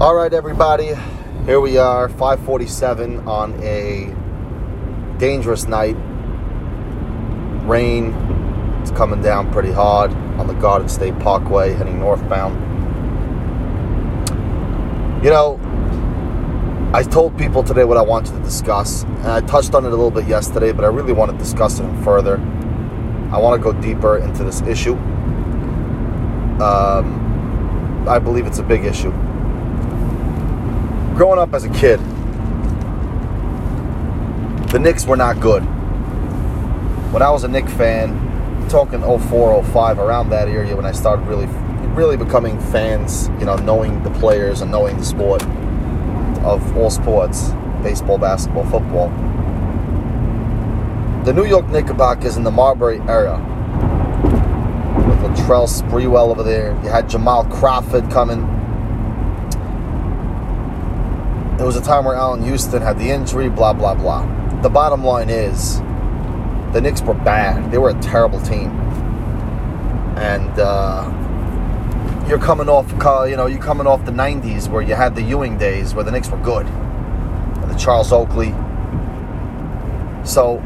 All right, everybody. Here we are, 547 on a dangerous night. Rain. It's coming down pretty hard on the Garden State Parkway heading northbound. You know, I told people today what I wanted to discuss, and I touched on it a little bit yesterday, but I really want to discuss it further. I want to go deeper into this issue. Um, I believe it's a big issue growing up as a kid, the Knicks were not good. When I was a Knicks fan, talking 04, 05, around that area when I started really, really becoming fans, you know, knowing the players and knowing the sport of all sports, baseball, basketball, football. The New York Knickerbockers in the Marbury era, with Latrell Sprewell over there, you had Jamal Crawford coming, it was a time where Allan Houston had the injury, blah, blah, blah. The bottom line is the Knicks were bad. They were a terrible team. And uh, you're coming off, you know, you're coming off the 90s where you had the Ewing days where the Knicks were good. And the Charles Oakley. So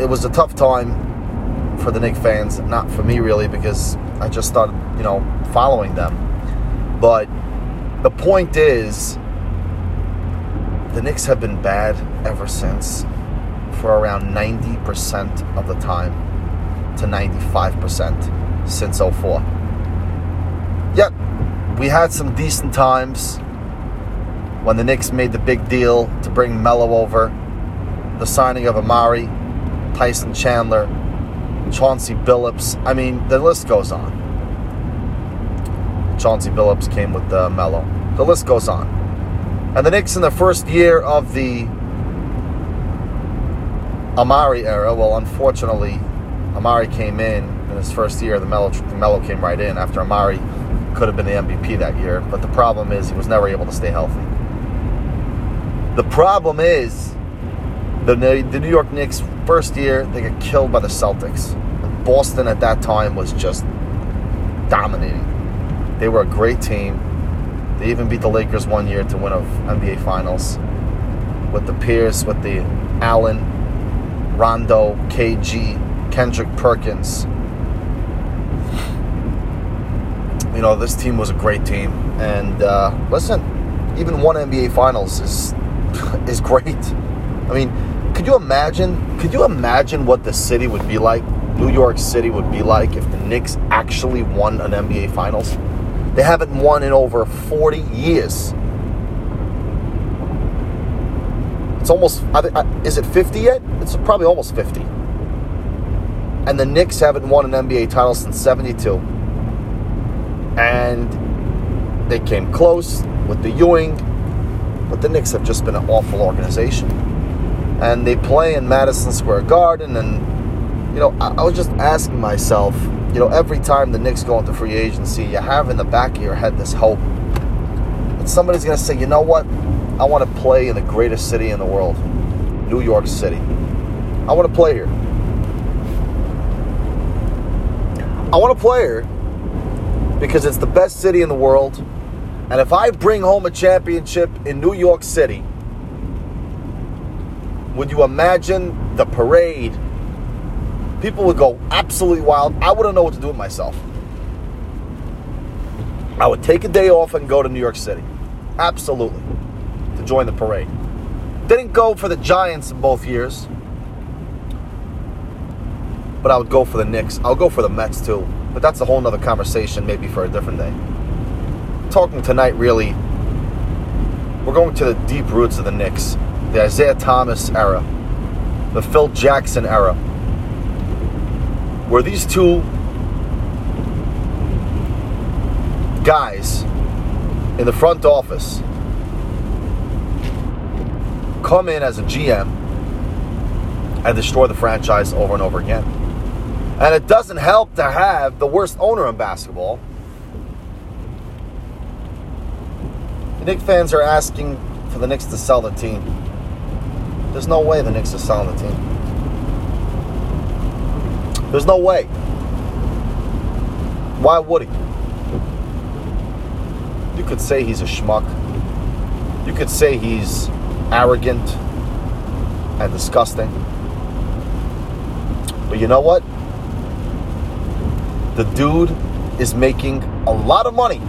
it was a tough time for the Knicks fans. Not for me, really, because I just started, you know, following them. But the point is, the Knicks have been bad ever since for around 90% of the time to 95% since 04. Yet, we had some decent times when the Knicks made the big deal to bring Melo over, the signing of Amar'e, Tyson Chandler, Chauncey Billups. I mean, the list goes on. Chauncey Billups came with uh, Melo. The list goes on. And the Knicks in the first year of the Amar'e era, well, unfortunately, Amar'e came in in his first year. The Melo, the Melo came right in after Amar'e could have been the MVP that year. But the problem is he was never able to stay healthy. The problem is the, the New York Knicks first year they get killed by the Celtics. Boston at that time was just dominating. They were a great team. They even beat the Lakers one year to win a NBA Finals with the Pierce, with the Allen, Rondo, KG, Kendrick Perkins. You know, this team was a great team. And uh, listen, even one NBA Finals is is great. I mean, could you imagine? Could you imagine what the city would be like? New York City would be like if the Knicks actually won an NBA Finals. They haven't won in over 40 years. It's almost, is it 50 yet? It's probably almost 50. And the Knicks haven't won an NBA title since 72. And they came close with the Ewing, but the Knicks have just been an awful organization. And they play in Madison Square Garden, and, you know, I, I was just asking myself, you know, every time the Knicks go into free agency, you have in the back of your head this hope that somebody's going to say, you know what? I want to play in the greatest city in the world, New York City. I want to play here. I want to play here because it's the best city in the world. And if I bring home a championship in New York City, would you imagine the parade People would go absolutely wild. I wouldn't know what to do with myself. I would take a day off and go to New York City. Absolutely. To join the parade. Didn't go for the Giants in both years. But I would go for the Knicks. I'll go for the Mets too. But that's a whole nother conversation, maybe for a different day. Talking tonight, really, we're going to the deep roots of the Knicks. The Isiah Thomas era. The Phil Jackson era where these two guys in the front office come in as a GM and destroy the franchise over and over again. And it doesn't help to have the worst owner in basketball. The Knicks fans are asking for the Knicks to sell the team. There's no way the Knicks are selling the team. There's no way. Why would he? You could say he's a schmuck. You could say he's arrogant and disgusting. But you know what? The dude is making a lot of money.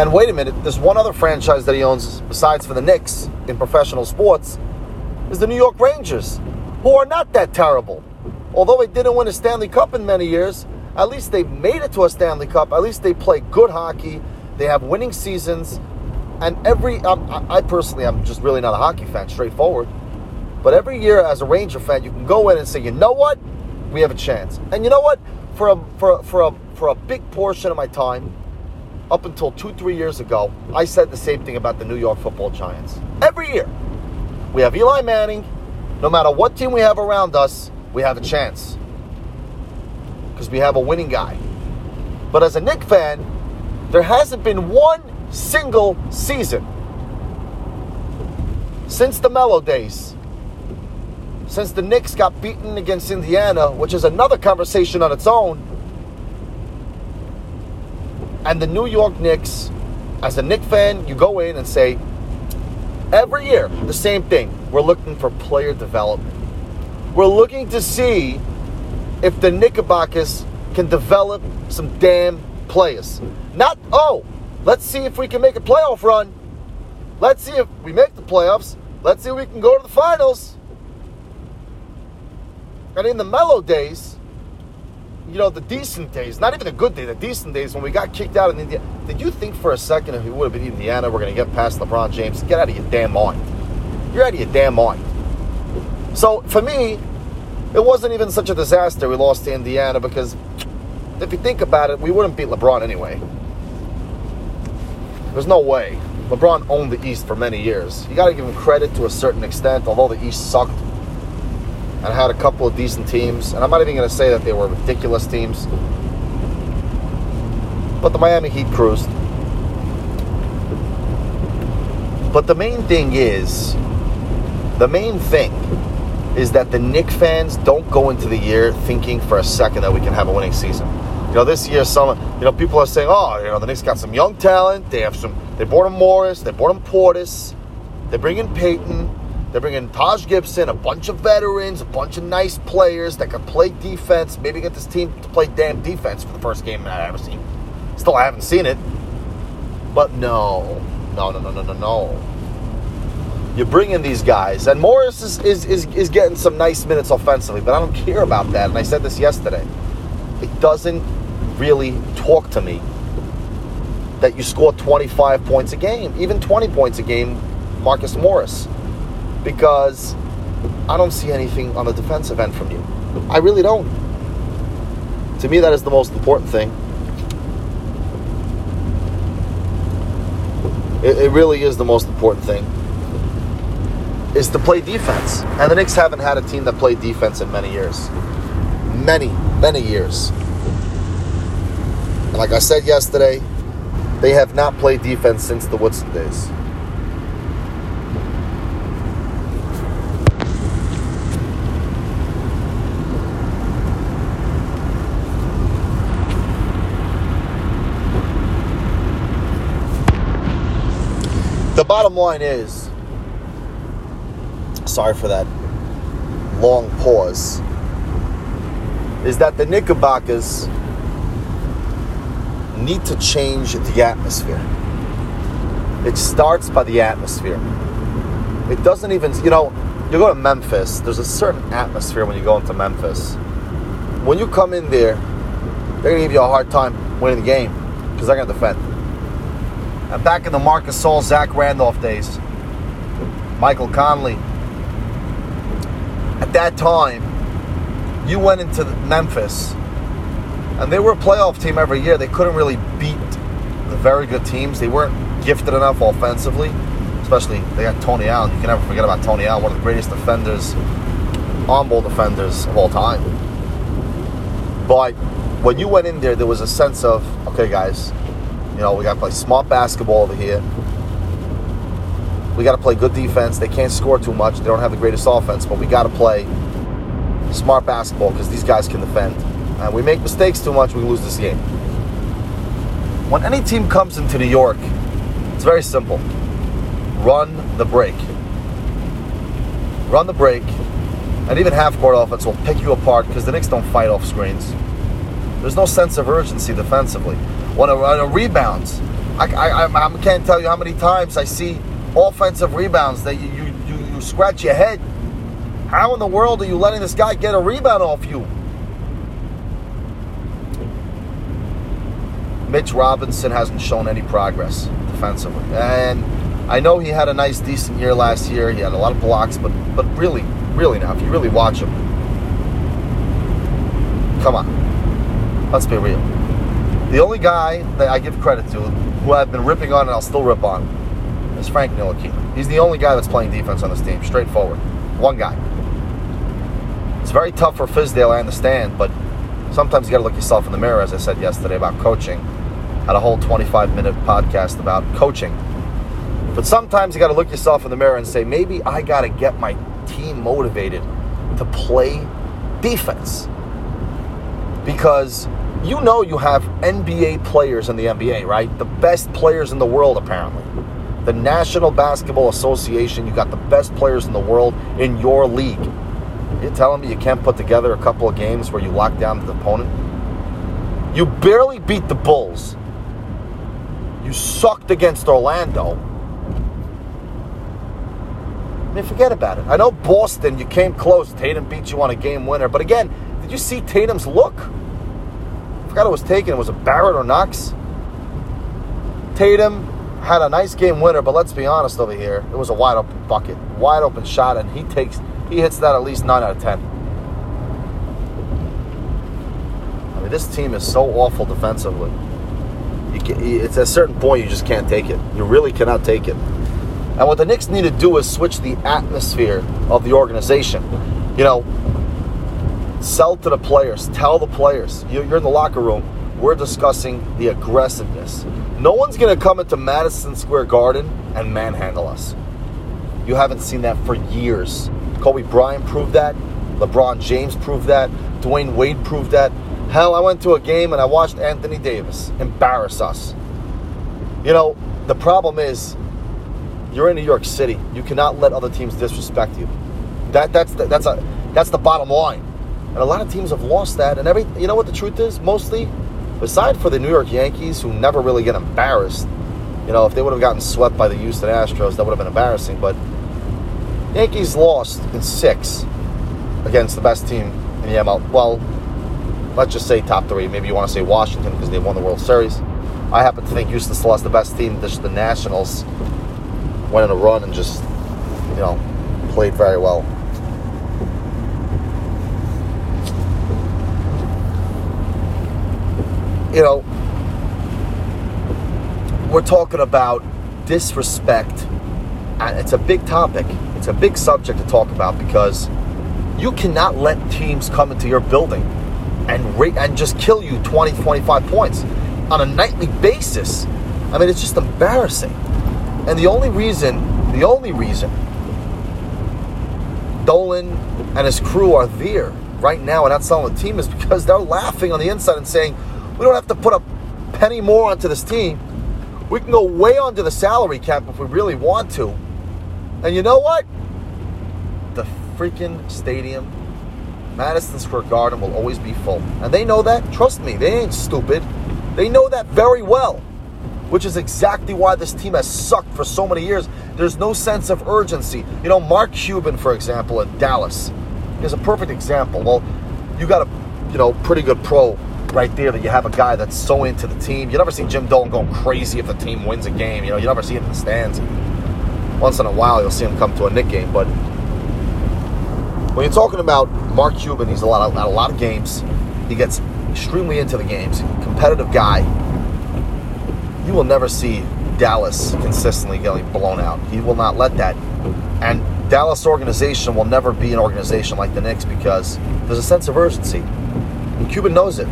And wait a minute, there's one other franchise that he owns besides for the Knicks in professional sports is the New York Rangers, who are not that terrible. Although they didn't win a Stanley Cup in many years, at least they made it to a Stanley Cup. At least they play good hockey. They have winning seasons. And every, um, I personally, I'm just really not a hockey fan, straightforward. But every year as a Ranger fan, you can go in and say, you know what? We have a chance. And you know what? For a, for a, for a, for a big portion of my time, up until two, three years ago, I said the same thing about the New York football giants. Every year, we have Eli Manning. No matter what team we have around us, we have a chance. Because we have a winning guy. But as a Knick fan, there hasn't been one single season since the Melo days, since the Knicks got beaten against Indiana, which is another conversation on its own, and the New York Knicks, as a Knick fan, you go in and say, every year, the same thing. We're looking for player development. We're looking to see if the Knickerbockers can develop some damn players. Not, oh, let's see if we can make a playoff run. Let's see if we make the playoffs. Let's see if we can go to the finals. And in the Melo days, you know, the decent days, not even the good days, the decent days when we got kicked out in India. Did you think for a second if we would have been Indiana, we're going to get past LeBron James? Get out of your damn mind. You're out of your damn mind. So for me, it wasn't even such a disaster we lost to Indiana because if you think about it, we wouldn't beat LeBron anyway. There's no way. LeBron owned the East for many years. You got to give him credit to a certain extent, although the East sucked and had a couple of decent teams. And I'm not even going to say that they were ridiculous teams. But the Miami Heat cruised. But the main thing is, the main thing is that the Knick fans don't go into the year thinking for a second that we can have a winning season. You know, this year, some you know people are saying, "Oh, you know, the Knicks got some young talent. They have some. They brought him Morris. They brought him Portis. They bring in Payton. They're bringing Taj Gibson, a bunch of veterans, a bunch of nice players that can play defense. Maybe get this team to play damn defense for the first game I've ever seen. Still, I haven't seen it. But no, no, no, no, no, no, no. You bring in these guys, and Morris is, is, is, is getting some nice minutes offensively, but I don't care about that. And I said this yesterday. It doesn't really talk to me that you score 25 points a game, even 20 points a game, Marcus Morris, because I don't see anything on the defensive end from you. I really don't. To me, that is the most important thing. It, it really is the most important thing. Is to play defense. And the Knicks haven't had a team that played defense in many years. Many, many years. And like I said yesterday, they have not played defense since the Woodson days. The bottom line is sorry for that long pause is that the Knickerbockers need to change the atmosphere. It starts by the atmosphere. It doesn't even, you know, you go to Memphis, there's a certain atmosphere when you go into Memphis. When you come in there, they're going to give you a hard time winning the game because they're going to defend. And back in the Marc Gasol, Zach Randolph days, Michael Conley, that time, you went into Memphis and they were a playoff team every year. They couldn't really beat the very good teams. They weren't gifted enough offensively, especially they got Tony Allen. You can never forget about Tony Allen, one of the greatest defenders, on-ball defenders of all time. But when you went in there, there was a sense of, okay, guys, you know, we got to play smart basketball over here. We got to play good defense. They can't score too much. They don't have the greatest offense, but we got to play smart basketball because these guys can defend. And we make mistakes too much, we lose this game. when any team comes into New York, it's very simple. Run the break. Run the break, and even half court offense will pick you apart because the Knicks don't fight off screens. There's no sense of urgency defensively. When a, when a rebounds, I, I, I, can't tell you how many times I see offensive rebounds that you, you, you, you scratch your head. How in the world are you letting this guy get a rebound off you? Mitch Robinson hasn't shown any progress defensively. And I know he had a nice, decent year last year. He had a lot of blocks, but but really, really now, if you really watch him, come on, let's be real. The only guy that I give credit to, who I've been ripping on and I'll still rip on, is Frank Ntilikina. He's the only guy that's playing defense on this team, straightforward. One guy. It's very tough for Fizdale, I understand, but sometimes you got to look yourself in the mirror, as I said yesterday about coaching. Had a whole 25 minute podcast about coaching. But sometimes you got to look yourself in the mirror and say, maybe I got to get my team motivated to play defense. Because you know you have NBA players in the NBA, right? The best players in the world, apparently. The National Basketball Association, you got the best players in the world in your league. You're telling me you can't put together a couple of games where you lock down the opponent? You barely beat the Bulls. You sucked against Orlando. I mean, forget about it. I know Boston, you came close. Tatum beat you on a game winner. But again, did you see Tatum's look? I forgot it was taken. It was a Barrett or Knox. Tatum had a nice game winner, but let's be honest over here. It was a wide open bucket, wide open shot, and he takes he hits that at least 9 out of 10. I mean, this team is so awful defensively. Can, it's at a certain point you just can't take it. You really cannot take it. And what the Knicks need to do is switch the atmosphere of the organization. You know, sell to the players, tell the players. You're in the locker room. We're discussing the aggressiveness. No one's going to come into Madison Square Garden and manhandle us. You haven't seen that for years. Kobe Bryant proved that. LeBron James proved that. Dwyane Wade proved that. Hell, I went to a game and I watched Anthony Davis embarrass us. You know, the problem is you're in New York City. You cannot let other teams disrespect you. That that's the, that's a that's the bottom line. And a lot of teams have lost that. And every you know what the truth is, mostly, aside for the New York Yankees, who never really get embarrassed. You know, if they would have gotten swept by the Houston Astros, that would have been embarrassing. But Yankees lost in six against the best team in the ML. Well, let's just say top three. Maybe you want to say Washington because they won the World Series. I happen to think Houston still has the best team. Just the Nationals went on a run and just, you know, played very well. You know, we're talking about disrespect, it's a big topic. It's a big subject to talk about because you cannot let teams come into your building and and just kill you 20, 25 points on a nightly basis. I mean, it's just embarrassing. And the only reason, the only reason Dolan and his crew are there right now and not selling the team is because they're laughing on the inside and saying, we don't have to put a penny more onto this team. We can go way under the salary cap if we really want to. And you know what? The freaking stadium Madison Square Garden will always be full. And they know that. Trust me, they ain't stupid. They know that very well, which is exactly why this team has sucked for so many years. There's no sense of urgency. You know, Mark Cuban, for example, in Dallas is a perfect example. Well, you got a, you know, pretty good pro right there that you have a guy that's so into the team. You never see Jim Dolan going crazy if the team wins a game. You know, you never see him in the stands. Once in a while, you'll see him come to a Knick game, but when you're talking about Mark Cuban, he's a lot of, a lot of games. He gets extremely into the games. Competitive guy. You will never see Dallas consistently getting blown out. He will not let that. And Dallas organization will never be an organization like the Knicks because there's a sense of urgency. And Cuban knows it.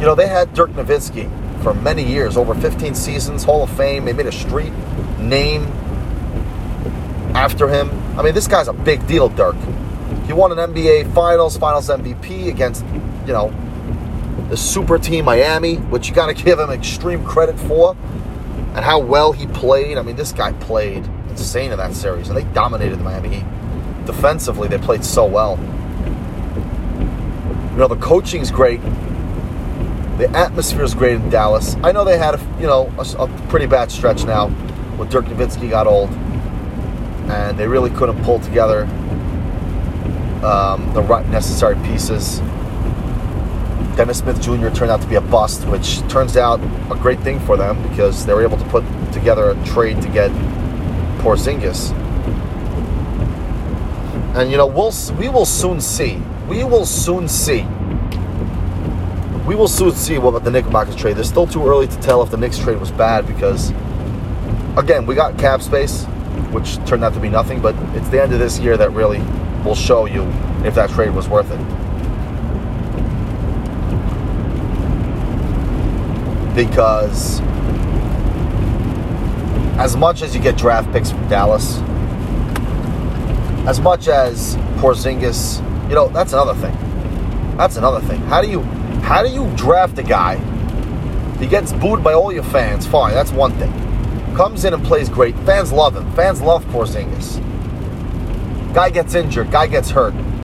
You know, they had Dirk Nowitzki for many years, over 15 seasons, Hall of Fame. They made a street name after him. I mean, this guy's a big deal, Dirk. He won an NBA Finals, Finals MVP against, you know, the super team Miami, which you got to give him extreme credit for, and how well he played. I mean, this guy played insane in that series, and they dominated the Miami Heat. Defensively, they played so well. You know, the coaching's great. The atmosphere is great in Dallas. I know they had, a, you know, a, a pretty bad stretch now when Dirk Nowitzki got old, and they really couldn't pull together um, the right necessary pieces. Dennis Smith Jr. turned out to be a bust, which turns out a great thing for them because they were able to put together a trade to get Porzingis. And you know, we'll we will soon see. We will soon see. We will soon see what about the Knickerbockers trade. It's still too early to tell if the Knicks trade was bad because, again, we got cap space, which turned out to be nothing. But it's the end of this year that really will show you if that trade was worth it. Because as much as you get draft picks from Dallas, as much as Porzingis, you know, that's another thing. That's another thing. How do you how do you draft a guy? He gets booed by all your fans. Fine, that's one thing. Comes in and plays great. Fans love him. Fans love Porzingis. Guy gets injured. Guy gets hurt.